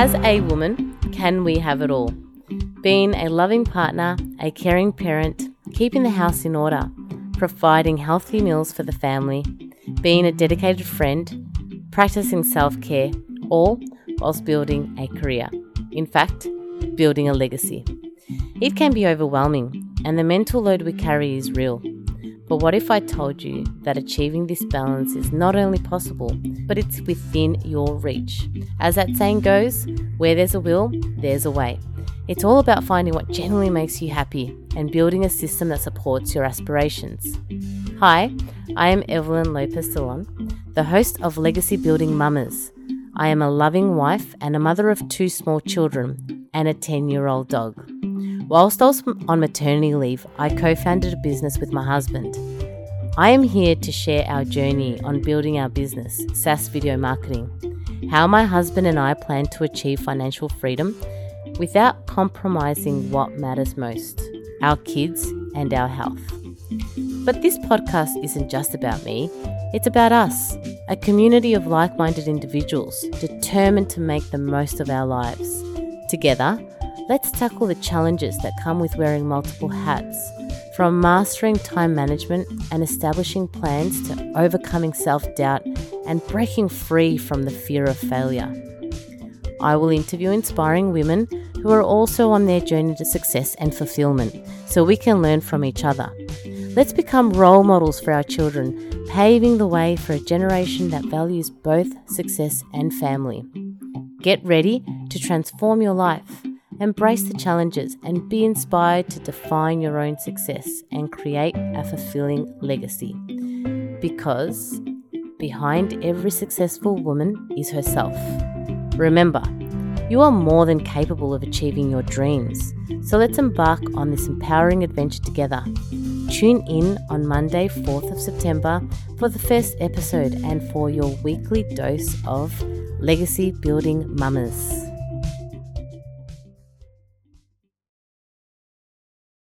As a woman, can we have it all? Being a loving partner, a caring parent, keeping the house in order, providing healthy meals for the family, being a dedicated friend, practicing self care, all whilst building a career. In fact, building a legacy. It can be overwhelming, and the mental load we carry is real. But what if I told you that achieving this balance is not only possible, but it's within your reach? As that saying goes, where there's a will, there's a way. It's all about finding what genuinely makes you happy and building a system that supports your aspirations. Hi, I am Evelyn Lopez Delon, the host of Legacy Building Mamas. I am a loving wife and a mother of two small children and a 10 year old dog. Whilst I was on maternity leave, I co founded a business with my husband. I am here to share our journey on building our business, SaaS Video Marketing, how my husband and I plan to achieve financial freedom without compromising what matters most our kids and our health. But this podcast isn't just about me, it's about us, a community of like minded individuals determined to make the most of our lives. Together, let's tackle the challenges that come with wearing multiple hats, from mastering time management and establishing plans to overcoming self doubt and breaking free from the fear of failure. I will interview inspiring women who are also on their journey to success and fulfillment so we can learn from each other. Let's become role models for our children, paving the way for a generation that values both success and family. Get ready to transform your life Embrace the challenges and be inspired to define your own success and create a fulfilling legacy. Because behind every successful woman is herself. Remember, you are more than capable of achieving your dreams. So let's embark on this empowering adventure together. Tune in on Monday, 4th of September for the first episode and for your weekly dose of Legacy Building Mamas.